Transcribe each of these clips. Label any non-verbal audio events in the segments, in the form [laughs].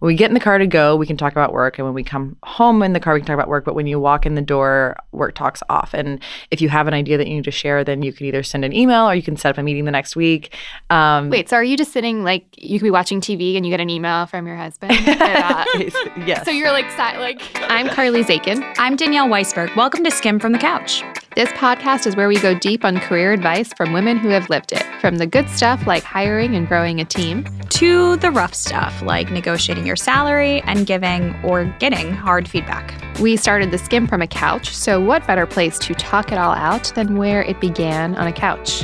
when we get in the car to go, we can talk about work. And when we come home in the car, we can talk about work. But when you walk in the door, work talks off. And if you have an idea that you need to share, then you can either send an email or you can set up a meeting the next week. Um, Wait, so are you just sitting like you could be watching TV and you get an email from your husband? [laughs] yes. So you're like, like, I'm Carly Zakin. I'm Danielle Weisberg. Welcome to Skimm from the Couch. This podcast is where we go deep on career advice from women who have lived it, from the good stuff like hiring and growing a team, to the rough stuff like negotiating your salary and giving or getting hard feedback. We started the Skimm from a couch, so what better place to talk it all out than where it began on a couch?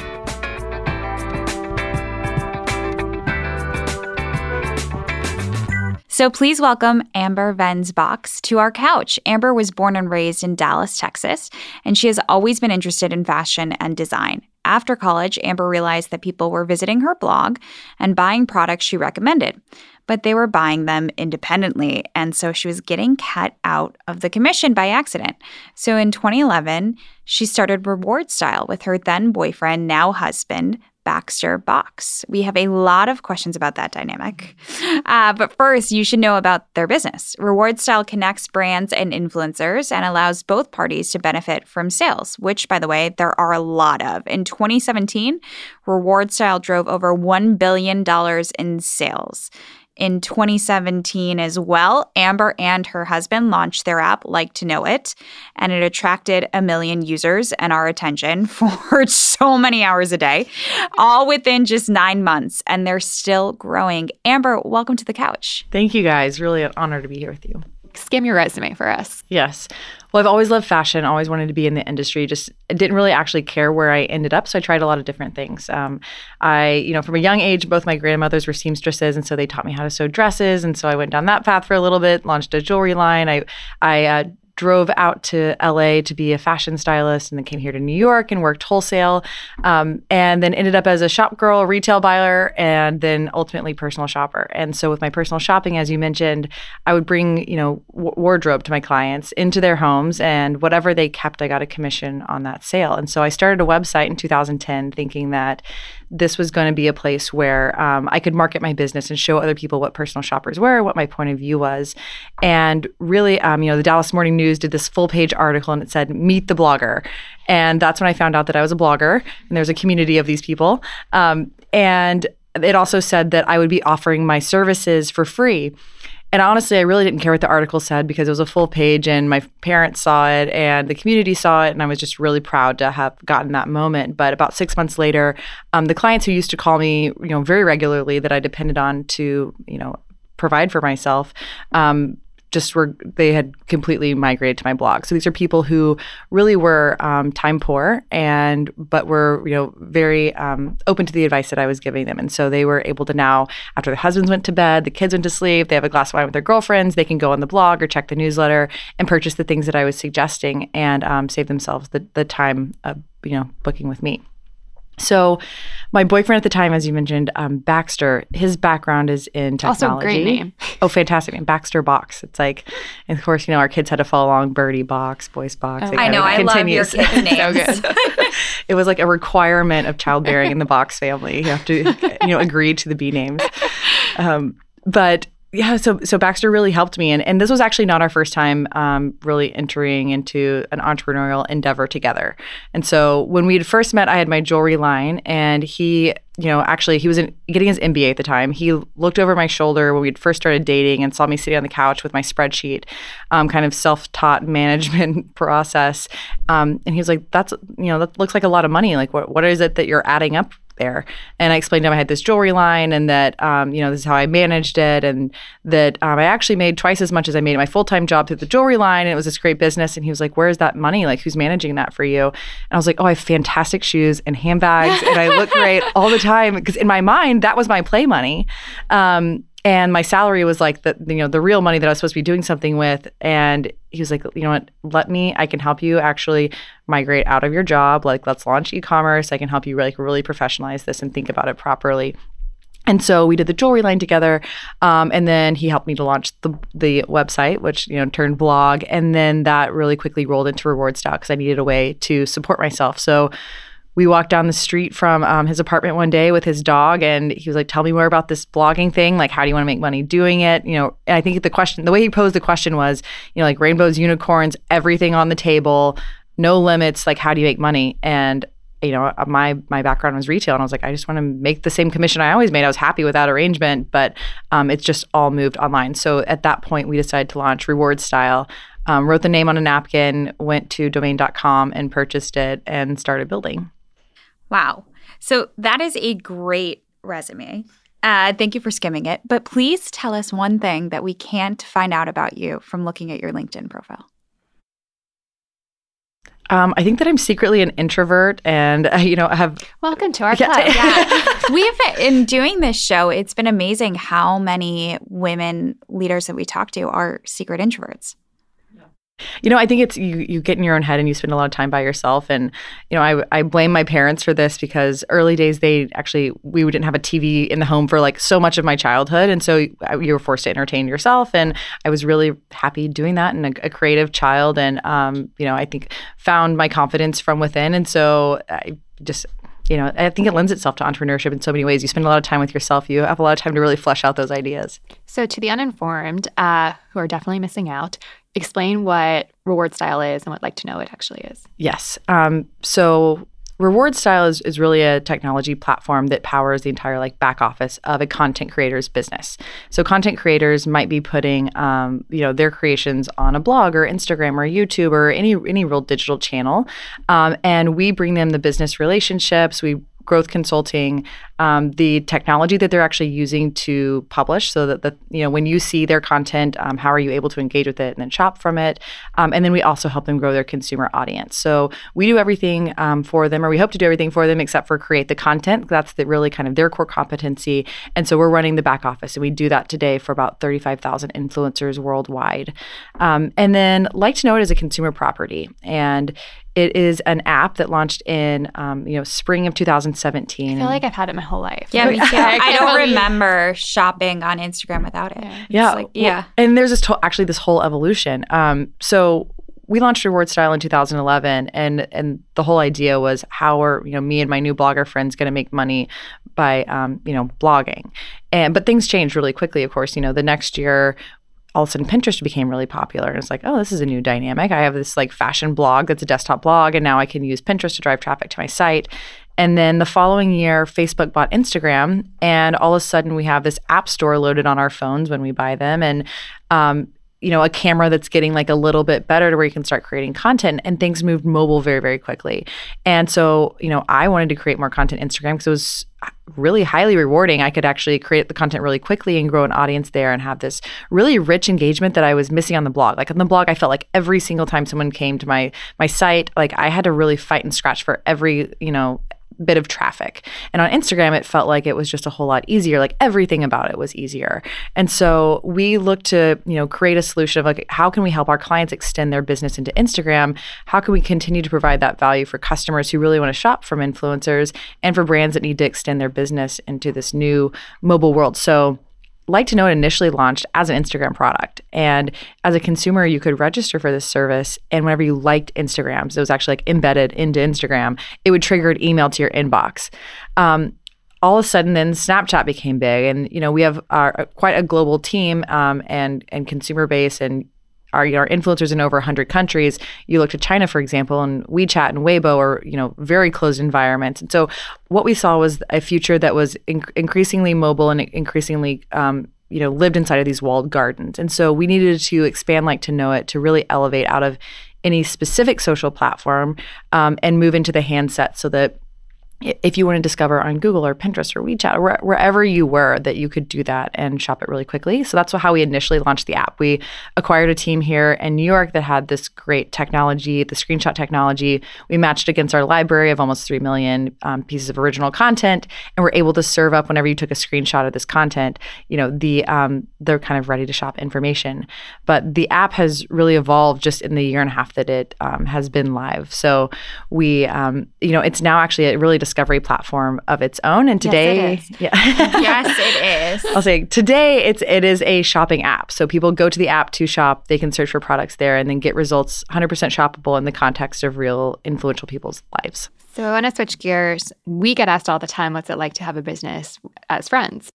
So please welcome Amber Venz-Box to our couch. Amber was born and raised in Dallas, Texas, and she has always been interested in fashion and design. After college, Amber realized that people were visiting her blog and buying products she recommended, but they were buying them independently, and so she was getting cut out of the commission by accident. So in 2011, she started Reward Style with her then boyfriend, now husband, Baxter Box. We have a lot of questions about that dynamic. Uh, but first, you should know about their business. Reward Style connects brands and influencers and allows both parties to benefit from sales, which, by the way, there are a lot of. In 2017, Reward Style drove over $1 billion in sales in 2017 as well. Amber and her husband launched their app, Like to Know It, and it attracted a million users and our attention [laughs] for so many hours a day, all within just nine months. And they're still growing. Amber, welcome to the couch. Thank you guys. Really an honor to be here with you. Skim your resume for us. Yes. Well, I've always loved fashion, always wanted to be in the industry. Just didn't really actually care where I ended up, so I tried a lot of different things. Um, I, you know, from a young age, both my grandmothers were seamstresses, and so they taught me how to sew dresses, and so I went down that path for a little bit. Launched a jewelry line. I, I uh, drove out to LA to be a fashion stylist and then came here to New York and worked wholesale um, and then ended up as a shop girl, retail buyer, and then ultimately personal shopper. And so with my personal shopping, as you mentioned, I would bring, you know, w- wardrobe to my clients into their homes and whatever they kept, I got a commission on that sale. And so I started a website in 2010 thinking that this was going to be a place where um, I could market my business and show other people what personal shoppers were, what my point of view was. And really, um, you know, the Dallas Morning News did this full page article and it said, Meet the blogger. And that's when I found out that I was a blogger and there's a community of these people. Um, and it also said that I would be offering my services for free. And honestly, I really didn't care what the article said because it was a full page and my parents saw it and the community saw it. And I was just really proud to have gotten that moment. But about six months later, um, the clients who used to call me, you know, very regularly that I depended on to, you know, provide for myself um, just were they had completely migrated to my blog. So these are people who really were um, time poor and but were you know very um, open to the advice that I was giving them, and so they were able to now after their husbands went to bed, the kids went to sleep, they have a glass of wine with their girlfriends, they can go on the blog or check the newsletter and purchase the things that I was suggesting and um, save themselves the the time of you know booking with me. So, my boyfriend at the time, as you mentioned, um, Baxter, his background is in technology. Also, great name. [laughs] Oh, fantastic name, Baxter Box. It's like, and of course, you know, our kids had to follow along. Birdie Box, Boyce Box. Oh, I know. I continues. love your kids' [laughs] names. so good. [laughs] it was like a requirement of childbearing in the Box family. You have to, you know, agree to the B names. Um, but yeah, so so Baxter really helped me, and and this was actually not our first time um, really entering into an entrepreneurial endeavor together. And so when we had first met, I had my jewelry line, and he, you know, actually he was in, getting his MBA at the time. He looked over my shoulder when we had first started dating, and saw me sitting on the couch with my spreadsheet, um, kind of self-taught [laughs] management process, um, and he was like, "That's you know that looks like a lot of money. Like what what is it that you're adding up there. And I explained to him I had this jewelry line and that, um, you know, this is how I managed it and that um, I actually made twice as much as I made my full time job through the jewelry line. And it was this great business. And he was like, Where's that money? Like, who's managing that for you? And I was like, Oh, I have fantastic shoes and handbags and I look great [laughs] all the time. Because in my mind, that was my play money. Um, and my salary was like the you know the real money that I was supposed to be doing something with. And he was like you know what? Let me I can help you actually migrate out of your job. Like let's launch e-commerce. I can help you like really professionalize this and think about it properly. And so we did the jewelry line together, um, and then he helped me to launch the the website, which you know turned blog, and then that really quickly rolled into Reward Style because I needed a way to support myself. So we walked down the street from um, his apartment one day with his dog, and he was like, "Tell me more about this blogging thing. Like, how do you want to make money doing it?" You know, and I think the question, the way he posed the question was, you know, like rainbows, unicorns, everything on the table, no limits. Like, how do you make money? And you know, uh, my my background was retail, and I was like, I just want to make the same commission I always made. I was happy with that arrangement, but um, it's just all moved online. So at that point, we decided to launch Reward Style. Um, wrote the name on a napkin, went to domain.com and purchased it, and started building. Wow. So that is a great resume. Uh, thank you for skimming it. But please tell us one thing that we can't find out about you from looking at your LinkedIn profile. Um, I think that I'm secretly an introvert, and uh, [laughs] you know, I have. Welcome to our club. [laughs] yeah, we've in doing this show. It's been amazing how many women leaders that we talk to are secret introverts. You know, I think it's you you get in your own head and you spend a lot of time by yourself. And, you know, I, I blame my parents for this because early days, they actually, we didn't have a TV in the home for like so much of my childhood. And so you were forced to entertain yourself. And I was really happy doing that and a, a creative child. And, um, you know, I think found my confidence from within. And so I just, you know, I think it lends itself to entrepreneurship in so many ways. You spend a lot of time with yourself. You have a lot of time to really flesh out those ideas. So, to the uninformed, uh, who are definitely missing out, explain what reward style is and what like to know it actually is. Yes. Um, so Reward Style is, is really a technology platform that powers the entire like back office of a content creator's business. So content creators might be putting um, you know their creations on a blog or Instagram or YouTube or any any real digital channel, um, and we bring them the business relationships. We growth consulting, um, the technology that they're actually using to publish, so that the you know when you see their content, um, how are you able to engage with it and then shop from it, um, and then we also help them grow their consumer audience. So we do everything um, for them, or we hope to do everything for them, except for create the content. That's the, really kind of their core competency, and so we're running the back office, and we do that today for about thirty-five thousand influencers worldwide. Um, and then like to know it as a consumer property, and it is an app that launched in um, you know spring of 2017. I feel like I've had it my whole life. Yeah, me [laughs] too. I, I don't remember shopping on Instagram without it. Yeah, yeah. Like, yeah. Well, and there's this to- actually this whole evolution. Um, so we launched Reward Style in 2011, and and the whole idea was how are you know me and my new blogger friends going to make money by um, you know blogging, and but things changed really quickly. Of course, you know the next year all of a sudden Pinterest became really popular. And it's like, oh, this is a new dynamic. I have this like fashion blog that's a desktop blog, and now I can use Pinterest to drive traffic to my site. And then the following year, Facebook bought Instagram, and all of a sudden we have this app store loaded on our phones when we buy them. And um, you know, a camera that's getting like a little bit better to where you can start creating content and things moved mobile very, very quickly. And so, you know, I wanted to create more content Instagram because it was really highly rewarding. I could actually create the content really quickly and grow an audience there and have this really rich engagement that I was missing on the blog. Like on the blog, I felt like every single time someone came to my my site, like I had to really fight and scratch for every, you know, bit of traffic. And on Instagram, it felt like it was just a whole lot easier. Like everything about it was easier. And so we looked to, you know, create a solution of like, how can we help our clients extend their business into Instagram? How can we continue to provide that value for customers who really want to shop from influencers and for brands that need to extend their business into this new mobile world? So like to know it initially launched as an Instagram product. And as a consumer, you could register for this service. And whenever you liked Instagrams, it was actually like embedded into Instagram, it would trigger an email to your inbox. Um, all of a sudden, then Snapchat became big, and you know we have our, quite a global team um, and and consumer base, and our, our influencers in over 100 countries. You look to China, for example, and WeChat and Weibo are you know very closed environments. And so what we saw was a future that was in- increasingly mobile and increasingly um, you know lived inside of these walled gardens. And so we needed to expand like to know it to really elevate out of any specific social platform um, and move into the handset so that if you want to discover on Google or Pinterest or WeChat or wherever you were, that you could do that and shop it really quickly. So that's how we initially launched the app. We acquired a team here in New York that had this great technology, the screenshot technology. We matched against our library of almost 3 million um, pieces of original content, and we're able to serve up whenever you took a screenshot of this content, you know, the um, they're kind of ready to shop information. But the app has really evolved just in the year and a half that it um, has been live. So we, um, you know, it's now actually, it really discovery platform of its own. And today, yes, yeah, yes, it [laughs] is. I'll say today it's it is a shopping app. So people go to the app to shop. They can search for products there and then get results 100% shoppable in the context of real influential people's lives. So I want to switch gears. We get asked all the time, what's it like to have a business as friends?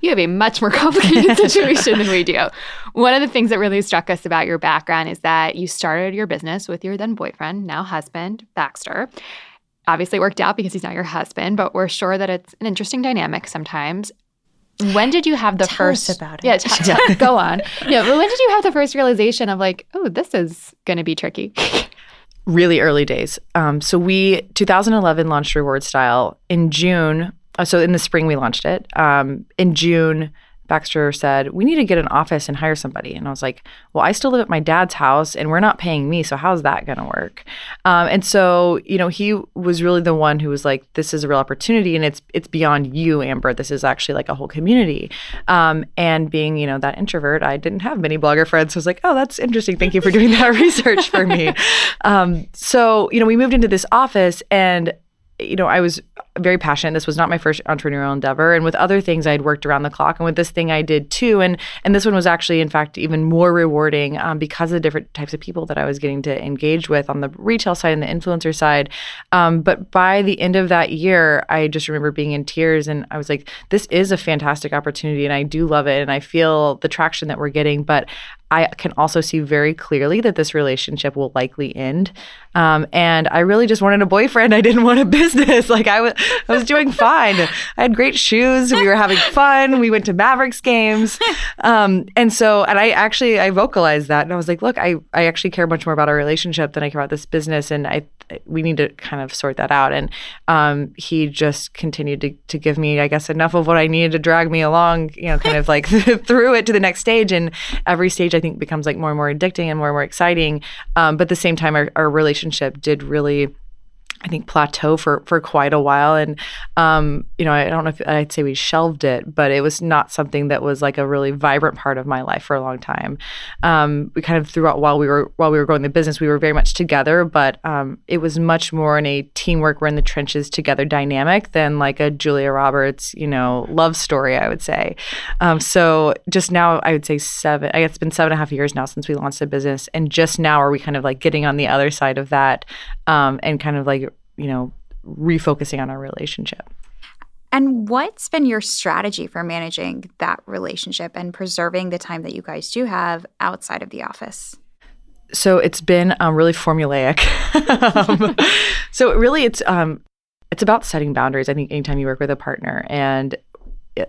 You have a much more [laughs] complicated [laughs] situation than we do. One of the things that really struck us about your background is that you started your business with your then boyfriend, now husband, Baxter. Obviously, it worked out because he's not your husband, but we're sure that it's an interesting dynamic sometimes. When did you have the Tell first us about it. Yeah, t- [laughs] t- go on. Yeah, but when did you have the first realization of like, oh, this is going to be tricky? [laughs] really early days. Um, so we 2011 launched Reward Style in June. uh, So in the spring we launched it. Um, in June, Baxter said we need to get an office and hire somebody, and I was like, well, I still live at my dad's house, and we're not paying me, so how's that going to work? Um, and so you know he was really the one who was like, this is a real opportunity, and it's it's beyond you, Amber. This is actually like a whole community. Um, and being you know that introvert, I didn't have many blogger friends, so I was like, oh, that's interesting. Thank you for doing that [laughs] research for me. [laughs] Um, so you know we moved into this office and you know, I was very passionate. This was not my first entrepreneurial endeavor, and with other things, I had worked around the clock, and with this thing, I did too. And and this one was actually, in fact, even more rewarding um, because of the different types of people that I was getting to engage with on the retail side and the influencer side. Um, but by the end of that year, I just remember being in tears, and I was like, "This is a fantastic opportunity, and I do love it, and I feel the traction that we're getting." But I can also see very clearly that this relationship will likely end. Um, and I really just wanted a boyfriend. I didn't want a [laughs] business. Like I was, I was doing fine. I had great shoes. We were having fun. We went to Mavericks games. Um, and so, and I actually, I vocalized that and I was like, look, I, I actually care much more about our relationship than I care about this business. And I, we need to kind of sort that out. And um, he just continued to, to give me, I guess, enough of what I needed to drag me along, you know, kind of like [laughs] through it to the next stage. And every stage I think becomes like more and more addicting and more and more exciting. Um, but at the same time, our, our relationship did really I think plateau for for quite a while, and um, you know I don't know if I'd say we shelved it, but it was not something that was like a really vibrant part of my life for a long time. Um, we kind of throughout while we were while we were growing the business, we were very much together, but um, it was much more in a teamwork, we're in the trenches together dynamic than like a Julia Roberts, you know, love story. I would say. Um, so just now, I would say seven. I guess it's been seven and a half years now since we launched the business, and just now are we kind of like getting on the other side of that, um, and kind of like you know, refocusing on our relationship. And what's been your strategy for managing that relationship and preserving the time that you guys do have outside of the office? So it's been um, really formulaic. [laughs] um, [laughs] so really, it's um, it's about setting boundaries. I think anytime you work with a partner, and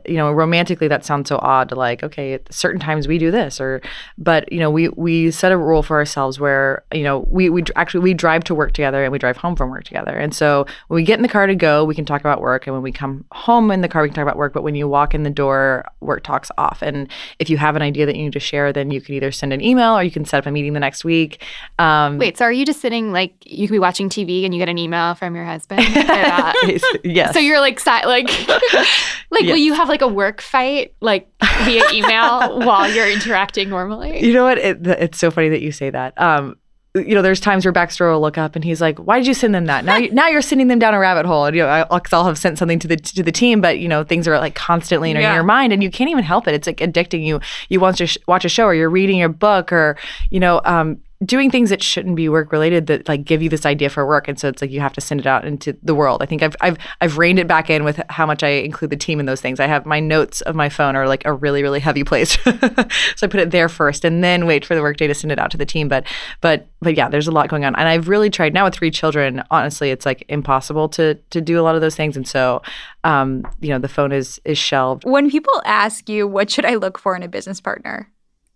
you know romantically that sounds so odd to like okay at certain times we do this or but you know we we set a rule for ourselves where you know we we actually we drive to work together and we drive home from work together. And so when we get in the car to go we can talk about work. And when we come home in the car we can talk about work. But when you walk in the door work talks off. And if you have an idea that you need to share then you can either send an email or you can set up a meeting the next week. Um, Wait, so are you just sitting like you could be watching TV and you get an email from your husband? Uh, [laughs] yes. So you're like si- like [laughs] like will Yes. You have like a work fight like via email [laughs] while you're interacting normally? You know what? It, it's so funny that you say that. Um, you know, there's times where Baxter will look up and he's like, "Why did you send them that? Now, you, [laughs] now you're sending them down a rabbit hole." And you know, I'll, I'll have sent something to the to the team, but you know, things are like constantly in Yeah. your mind, and you can't even help it. It's like addicting you. You want to sh- watch a show, or you're reading a book, or you know, um, doing things that shouldn't be work related that like give you this idea for work, and so it's like you have to send it out into the world. I think I've I've I've reined it back in with how much I include the team in those things. I have my notes of my phone are like a really really heavy place, [laughs] so I put it there first, and then wait for the workday to send it out to the team. But but but yeah, there's a lot going on, and I've really tried now with three children. Honestly, it's like impossible to to do a lot of those things, and so um, you know the phone is is shelved. When people ask you, what should I look for in a business partner?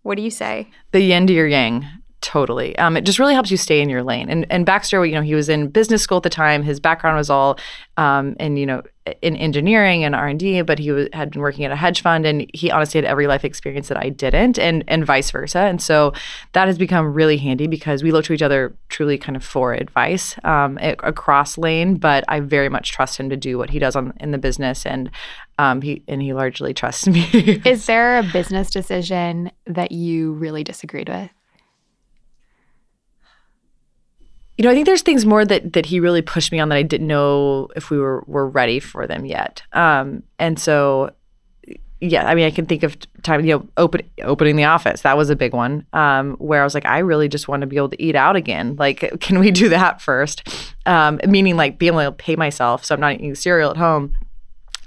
What do you say? the yin to your yang totally. Um, it just really helps you stay in your lane. And and baxter you know he was in business school at the time. His background was all um, in you know in engineering and r&d but he had been working at a hedge fund and he honestly had every life experience that i didn't and and vice versa. And so that has become really handy because we look to each other truly kind of for advice um, across lane but i very much trust him to do what he does on in the business and um, he and he largely trusts me. [laughs] Is there a business decision that you really disagreed with? You know, I think there's things more that that he really pushed me on that I didn't know if we were were ready for them yet. Um, and so yeah, I mean, I can think of time, you know, open, opening the office. That was a big one um, where I was like, I really just want to be able to eat out again. Like, can we do that first? Um, meaning, like, being able to pay myself so I'm not eating cereal at home.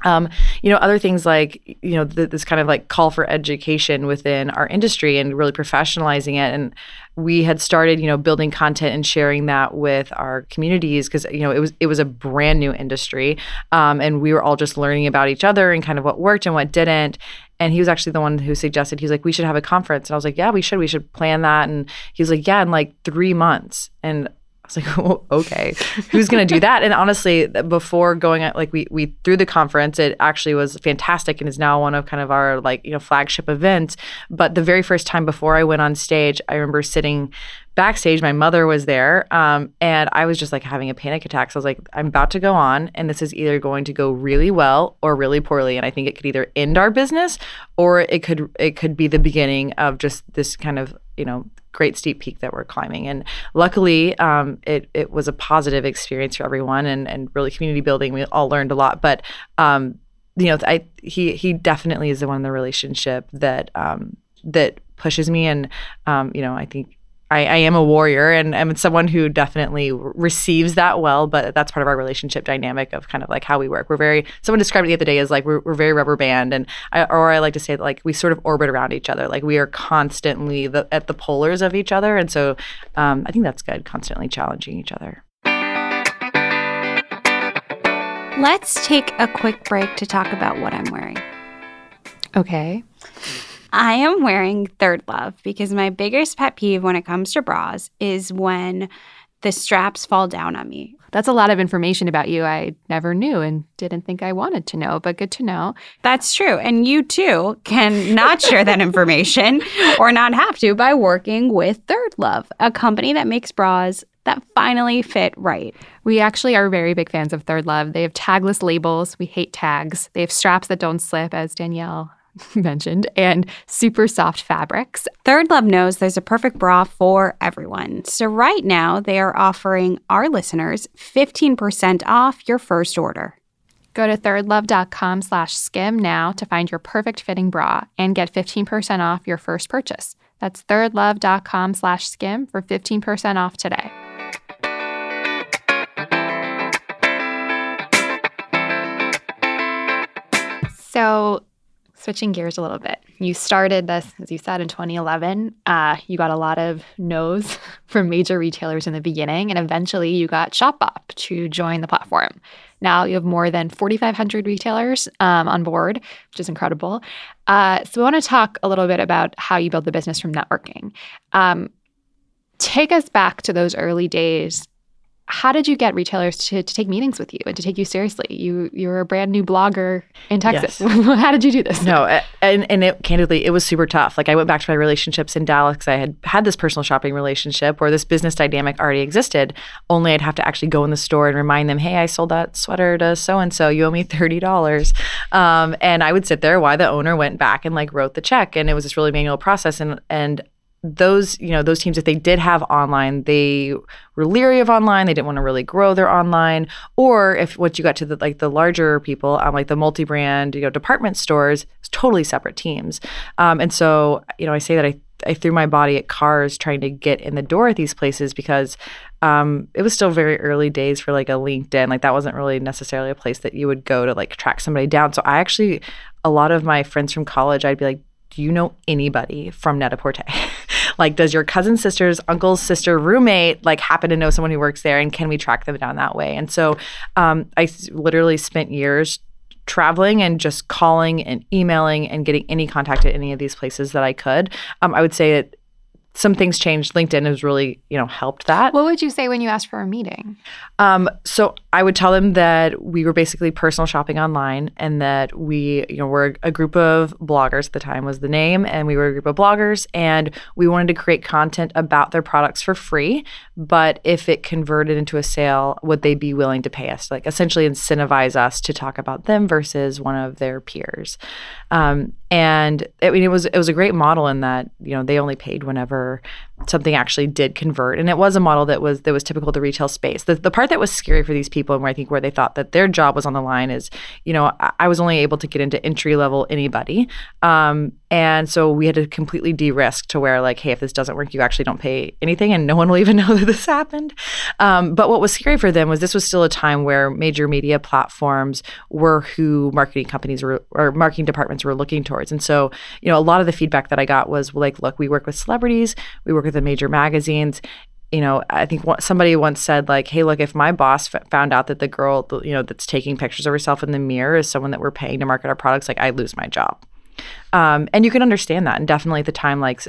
Um, you know, other things like, you know, th- this kind of like call for education within our industry and really professionalizing it. And we had started, you know, building content and sharing that with our communities because, you know, it was it was a brand new industry, um, and we were all just learning about each other and kind of what worked and what didn't. And he was actually the one who suggested he's like, we should have a conference, and I was like, yeah, we should. We should plan that. And he was like, yeah, in like three months. And was like, [laughs] oh, okay, who's going to do that? And honestly, before going at like we we through the conference, it actually was fantastic and is now one of kind of our like you know flagship events. But the very first time before I went on stage, I remember sitting backstage. My mother was there, um, and I was just like having a panic attack. So I was like, I'm about to go on, and this is either going to go really well or really poorly. And I think it could either end our business or it could it could be the beginning of just this kind of you know great steep peak that we're climbing. And luckily, um, it it was a positive experience for everyone and and really community building. We all learned a lot, but um, you know, I he he definitely is the one in the relationship that um, that pushes me, and um, you know, I think I, I, am a warrior and I'm someone who definitely receives that well, but that's part of our relationship dynamic of kind of like how we work. We're very, someone described it the other day as like we're, we're very rubber band. And I, or I like to say that like we sort of orbit around each other. Like we are constantly the, at the polars of each other. And so um, I think that's good, constantly challenging each other. Let's take a quick break to talk about what I'm wearing. Okay. I am wearing Third Love because my biggest pet peeve when it comes to bras is when the straps fall down on me. That's a lot of information about you I never knew and didn't think I wanted to know, but good to know. That's true. And you too can not [laughs] share that information or not have to by working with Third Love, a company that makes bras that finally fit right. We actually are very big fans of Third Love. They have tagless labels. We hate tags. They have straps that don't slip, as Danielle [laughs] mentioned, and super soft fabrics. Third Love knows there's a perfect bra for everyone. So right now, they are offering our listeners 15% off your first order. Go to thirdlove.com slash skim now to find your perfect fitting bra and get 15% off your first purchase. That's thirdlove.com slash skim for 15% off today. So switching gears a little bit, you started this, as you said, in 2011. Uh, you got a lot of no's [laughs] from major retailers in the beginning, and eventually you got Shopbop to join the platform. Now you have more than 4,500 retailers um, on board, which is incredible. Uh, so, we want to talk a little bit about how you build the business from networking. Um, take us back to those early days how did you get retailers to, to take meetings with you and to take you seriously? You you're a brand new blogger in Texas. Yes. [laughs] how did you do this? No, and and it, candidly, it was super tough. Like I went back to my relationships in Dallas because I had had this personal shopping relationship where this business dynamic already existed. Only I'd have to actually go in the store and remind them, "Hey, I sold that sweater to so and so. You owe me thirty dollars." Um, and I would sit there while the owner went back and like wrote the check, and it was this really manual process. And and those you know those teams if they did have online they were leery of online they didn't want to really grow their online or if what you got to the like the larger people um, like the multi-brand you know department stores it's totally separate teams um, and so you know i say that i I threw my body at cars trying to get in the door at these places because um, it was still very early days for like a LinkedIn. Like that wasn't really necessarily a place that you would go to like track somebody down. So I actually, a lot of my friends from college, I'd be like, do you know anybody from Net-a-Porter? [laughs] like, does your cousin, sister's, uncle's sister, roommate like happen to know someone who works there, and can we track them down that way? And so, um, I literally spent years traveling and just calling and emailing and getting any contact at any of these places that I could. Um, I would say that some things changed. LinkedIn has really, you know, helped that. What would you say when you asked for a meeting? Um, so I would tell them that we were basically personal shopping online, and that we, you know, were a group of bloggers. At the time was the name, and we were a group of bloggers, and we wanted to create content about their products for free. But if it converted into a sale, would they be willing to pay us? Like essentially incentivize us to talk about them versus one of their peers. Um, and I mean, it was it was a great model in that you know they only paid whenever something actually did convert. And it was a model that was that was typical of the retail space. The, the part that was scary for these people and where i think where they thought that their job was on the line is you know i, I was only able to get into entry level anybody. Um, and so we had to completely de-risk to where like hey if this doesn't work you actually don't pay anything and no one will even [laughs] know that this happened. Um, but what was scary for them was this was still a time where major media platforms were who marketing companies were or marketing departments were looking towards. And so you know a lot of the feedback that i got was like look we work with celebrities we work with the major magazines you know, I think somebody once said like, "Hey, look, if my boss found out that the girl, you know, that's taking pictures of herself in the mirror is someone that we're paying to market our products, like I lose my job." Um, and you can understand that, and definitely at the time, like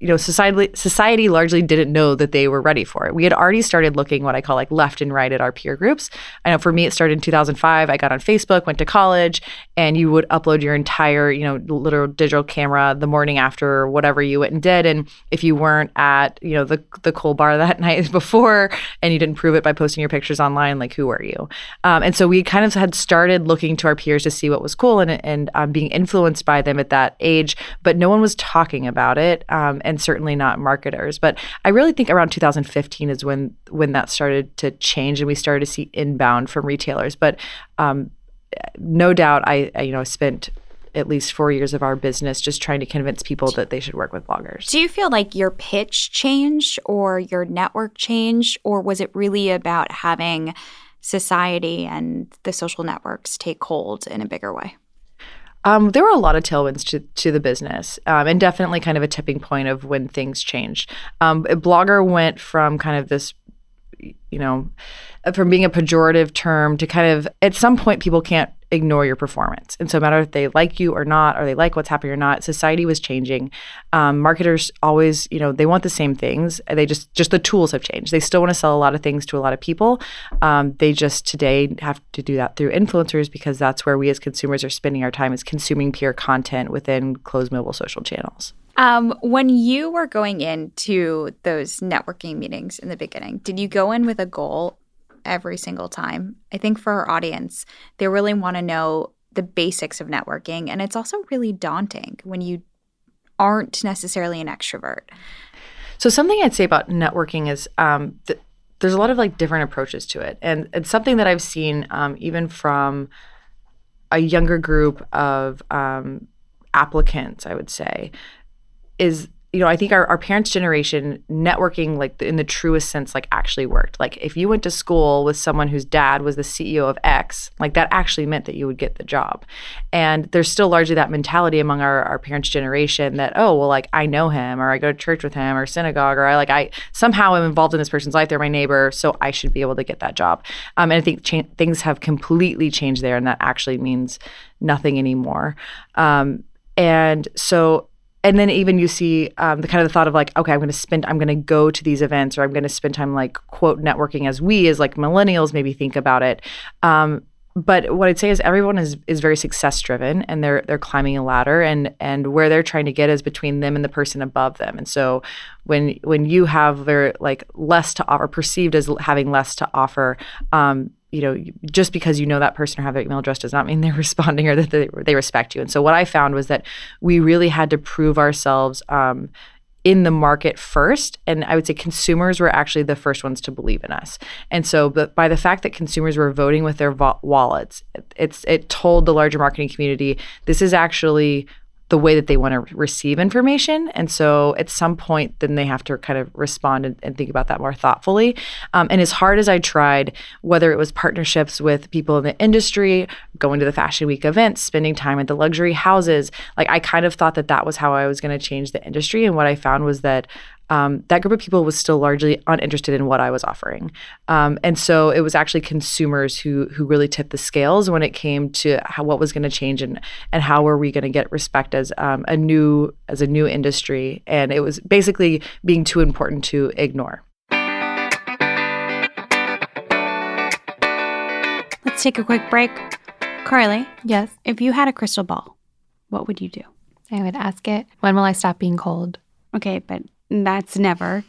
you know, society society largely didn't know that they were ready for it. We had already started looking what I call like left and right at our peer groups. I know for me it started in 2005. I got on Facebook, went to college, and you would upload your entire, you know, little digital camera the morning after whatever you went and did. And if you weren't at, you know, the the cool bar [laughs] that night before and you didn't prove it by posting your pictures online, like who are you? Um, and so we kind of had started looking to our peers to see what was cool and and um, being influenced by them at that age, but no one was talking about it. Um, and certainly not marketers. But I really think around 2015 is when when that started to change and we started to see inbound from retailers. But um, no doubt, I, I you know spent at least four years of our business just trying to convince people that they should work with bloggers. Do you feel like your pitch changed or your network changed, or was it really about having society and the social networks take hold in a bigger way? Um, there were a lot of tailwinds to, to the business, um, and definitely kind of a tipping point of when things changed. Um, Blogger went from kind of this, you know, from being a pejorative term to kind of at some point people can't ignore your performance. And so, no matter if they like you or not, or they like what's happening or not, society was changing. Um, marketers always, you know, they want the same things. They just, just the tools have changed. They still want to sell a lot of things to a lot of people. Um, they just today have to do that through influencers because that's where we as consumers are spending our time is consuming peer content within closed mobile social channels. Um, when you were going into those networking meetings in the beginning, did you go in with a goal every single time. I think for our audience, they really want to know the basics of networking. And it's also really daunting when you aren't necessarily an extrovert. So, something I'd say about networking is um, th- there's a lot of like different approaches to it. And it's something that I've seen um, even from a younger group of um, applicants, I would say, is you know, I think our, our parents' generation networking, like in the truest sense, like actually worked. Like if you went to school with someone whose dad was the CEO of X, like that actually meant that you would get the job. And there's still largely that mentality among our, our parents' generation that, oh, well, like I know him or I go to church with him or synagogue or I like I somehow am involved in this person's life. They're my neighbor, so I should be able to get that job. Um, and I think cha- things have completely changed there, and that actually means nothing anymore. Um, and so and then even you see um, the kind of the thought of like okay i'm going to spend i'm going to go to these events or i'm going to spend time like quote networking as we as like millennials maybe think about it um, but what I'd say is everyone is is very success driven and they're they're climbing a ladder and and where they're trying to get is between them and the person above them. And so when when you have very like less to offer, perceived as having less to offer, um, you know, just because you know that person or have their email address does not mean they're [laughs] responding or that they, they respect you. And so what I found was that we really had to prove ourselves um, in the market first and i would say consumers were actually the first ones to believe in us and so but by the fact that consumers were voting with their wallets it's it told the larger marketing community this is actually the way that they want to receive information. And so at some point, then they have to kind of respond and, and think about that more thoughtfully. Um, and as hard as I tried, whether it was partnerships with people in the industry, going to the Fashion Week events, spending time at the luxury houses, like I kind of thought that that was how I was going to change the industry. And what I found was that um, that group of people was still largely uninterested in what I was offering. Um, and so it was actually consumers who who really tipped the scales when it came to how, what was going to change and and how were we going to get respect as um, a new as a new industry. And it was basically being too important to ignore. Let's take a quick break. Carly, yes. If you had a crystal ball, what would you do? I would ask it, when will I stop being cold? Okay, but that's never.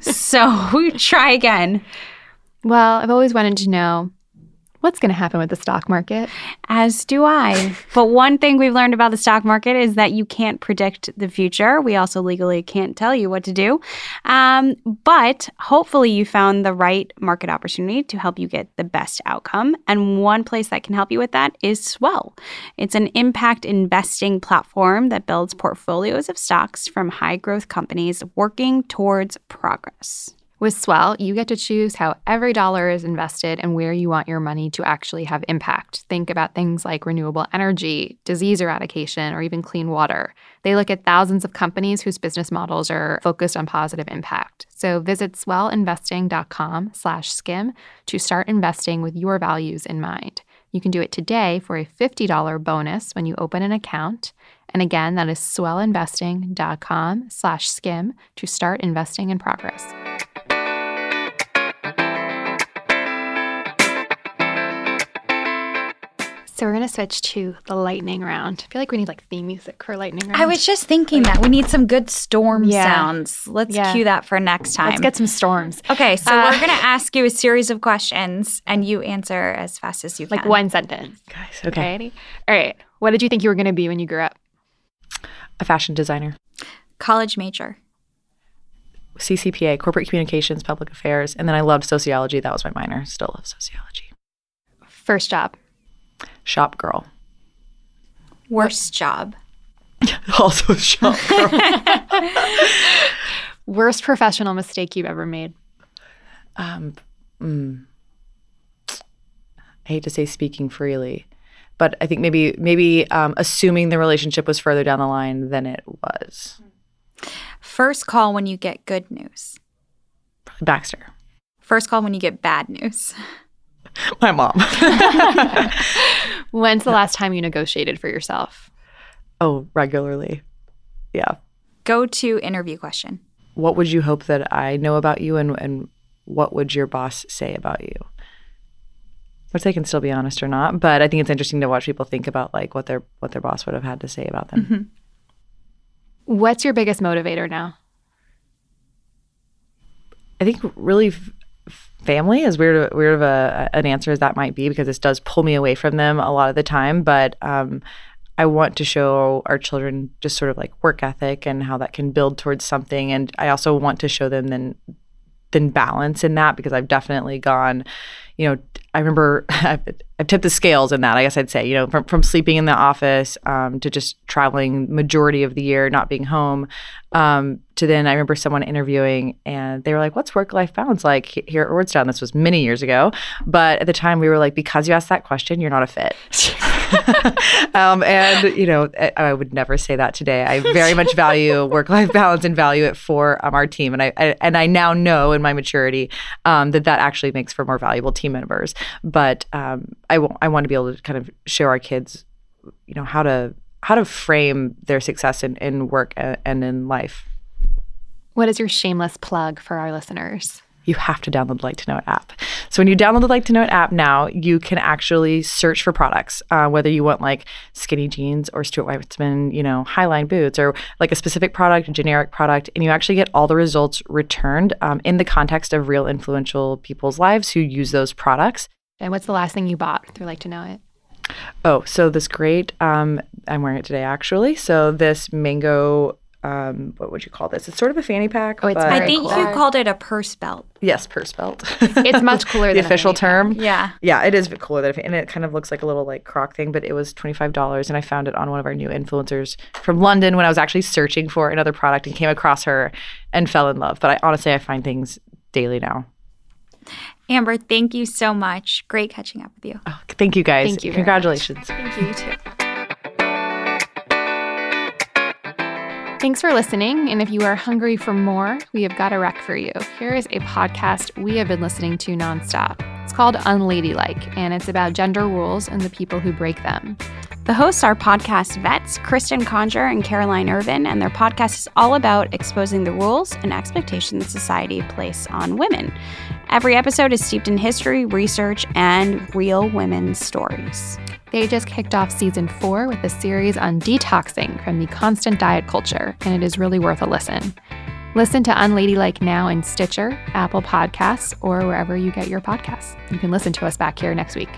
so we [laughs] try again. Well, I've always wanted to know What's going to happen with the stock market? As do I. [laughs] but one thing we've learned about the stock market is that you can't predict the future. We also legally can't tell you what to do. Um, but hopefully, you found the right market opportunity to help you get the best outcome. And one place that can help you with that is Swell. It's an impact investing platform that builds portfolios of stocks from high growth companies working towards progress. With Swell, you get to choose how every dollar is invested and where you want your money to actually have impact. Think about things like renewable energy, disease eradication, or even clean water. They look at thousands of companies whose business models are focused on positive impact. So visit swellinvesting.com/skim to start investing with your values in mind. You can do it today for a $50 bonus when you open an account. And again, that is swellinvesting.com/skim to start investing in progress. So we're gonna switch to the lightning round. I feel like we need like theme music for lightning round. I was just thinking that we need some good storm Yeah. sounds. Let's Yeah. cue that for next time. Let's get some storms. okay, so Uh, we're going to ask you a series of questions and you answer as fast as you Like can. Like one sentence. Guys, okay. Ready? All right. What did you think you were gonna be when you grew up? A fashion designer. college major. CCPA, corporate communications, public affairs, and then I loved sociology. That was my minor. Still love sociology. First job. Shop girl. Worst job. [laughs] Also shop girl. [laughs] Worst professional mistake you've ever made. um, mm, I hate to say speaking freely, but I think maybe maybe um, assuming the relationship was further down the line than it was. First call when you get good news. Baxter, First call when you get bad news. [laughs] [laughs] my mom. [laughs] When's the last time you negotiated for yourself? oh, regularly. Yeah. Go to interview question. What would you hope that I know about you, and and what would your boss say about you? Which they can still be honest or not, but I think it's interesting to watch people think about like what their what their boss would have had to say about them. Mm-hmm. What's your biggest motivator now? I think really f- family is weird weird of a an answer as that might be because this does pull me away from them a lot of the time. But um I want to show our children just sort of like work ethic and how that can build towards something. And I also want to show them then then balance in that because I've definitely gone you know I remember [laughs] I've, I've tipped the scales in that I guess I'd say you know from from sleeping in the office um, to just traveling majority of the year not being home um, to then I remember someone interviewing and they were like, "What's work-life balance like here at Reward Style?" This was many years ago, but at the time we were like, "Because you asked that question, you're not a fit." [laughs] [laughs] um, and you know, I, would never say that today. I very much value [laughs] work-life balance and value it for um, our team, and I, I and I now know in my maturity um, that that actually makes for more valuable team members. But um, I wa- I want to be able to kind of show our kids, you know, how to how to frame their success in, in work and in life. What is your shameless plug for our listeners? You have to download the Like to Know It app. So when you download the Like to Know It app now, you can actually search for products, uh, whether you want like skinny jeans or Stuart Weitzman, you know, highline boots, or like a specific product, a generic product, and you actually get all the results returned um, in the context of real influential people's lives who use those products. And what's the last thing you bought through Like to Know It? Oh, so this great, um, I'm wearing it today actually. So this mango. Um, what would you call this? It's sort of a fanny pack. Oh, it's but- I think cool. you called it a purse belt. yes, purse belt. It's [laughs] much cooler the than a official fanny pack. term. Yeah. Yeah, it is a bit cooler than and it kind of looks like a little like croc thing, but it was twenty five dollars, and I found it on one of our new influencers from London when I was actually searching for another product and came across her and fell in love. But I honestly I find things daily now. Amber, thank you so much. Great catching up with you. Oh, thank you guys. Thank you very much. Congratulations. Thank you, you too. Thanks for listening. And if you are hungry for more, we have got a rec for you. Here is a podcast we have been listening to nonstop. It's called Unladylike, and it's about gender rules and the people who break them. The hosts are podcast vets, Cristen Conger and Caroline Ervin, and their podcast is all about exposing the rules and expectations society place on women. Every episode is steeped in history, research, and real women's stories. They just kicked off season four with a series on detoxing from the constant diet culture, and it is really worth a listen. Listen to Unladylike now in Stitcher, Apple Podcasts, or wherever you get your podcasts. You can listen to us back here next week.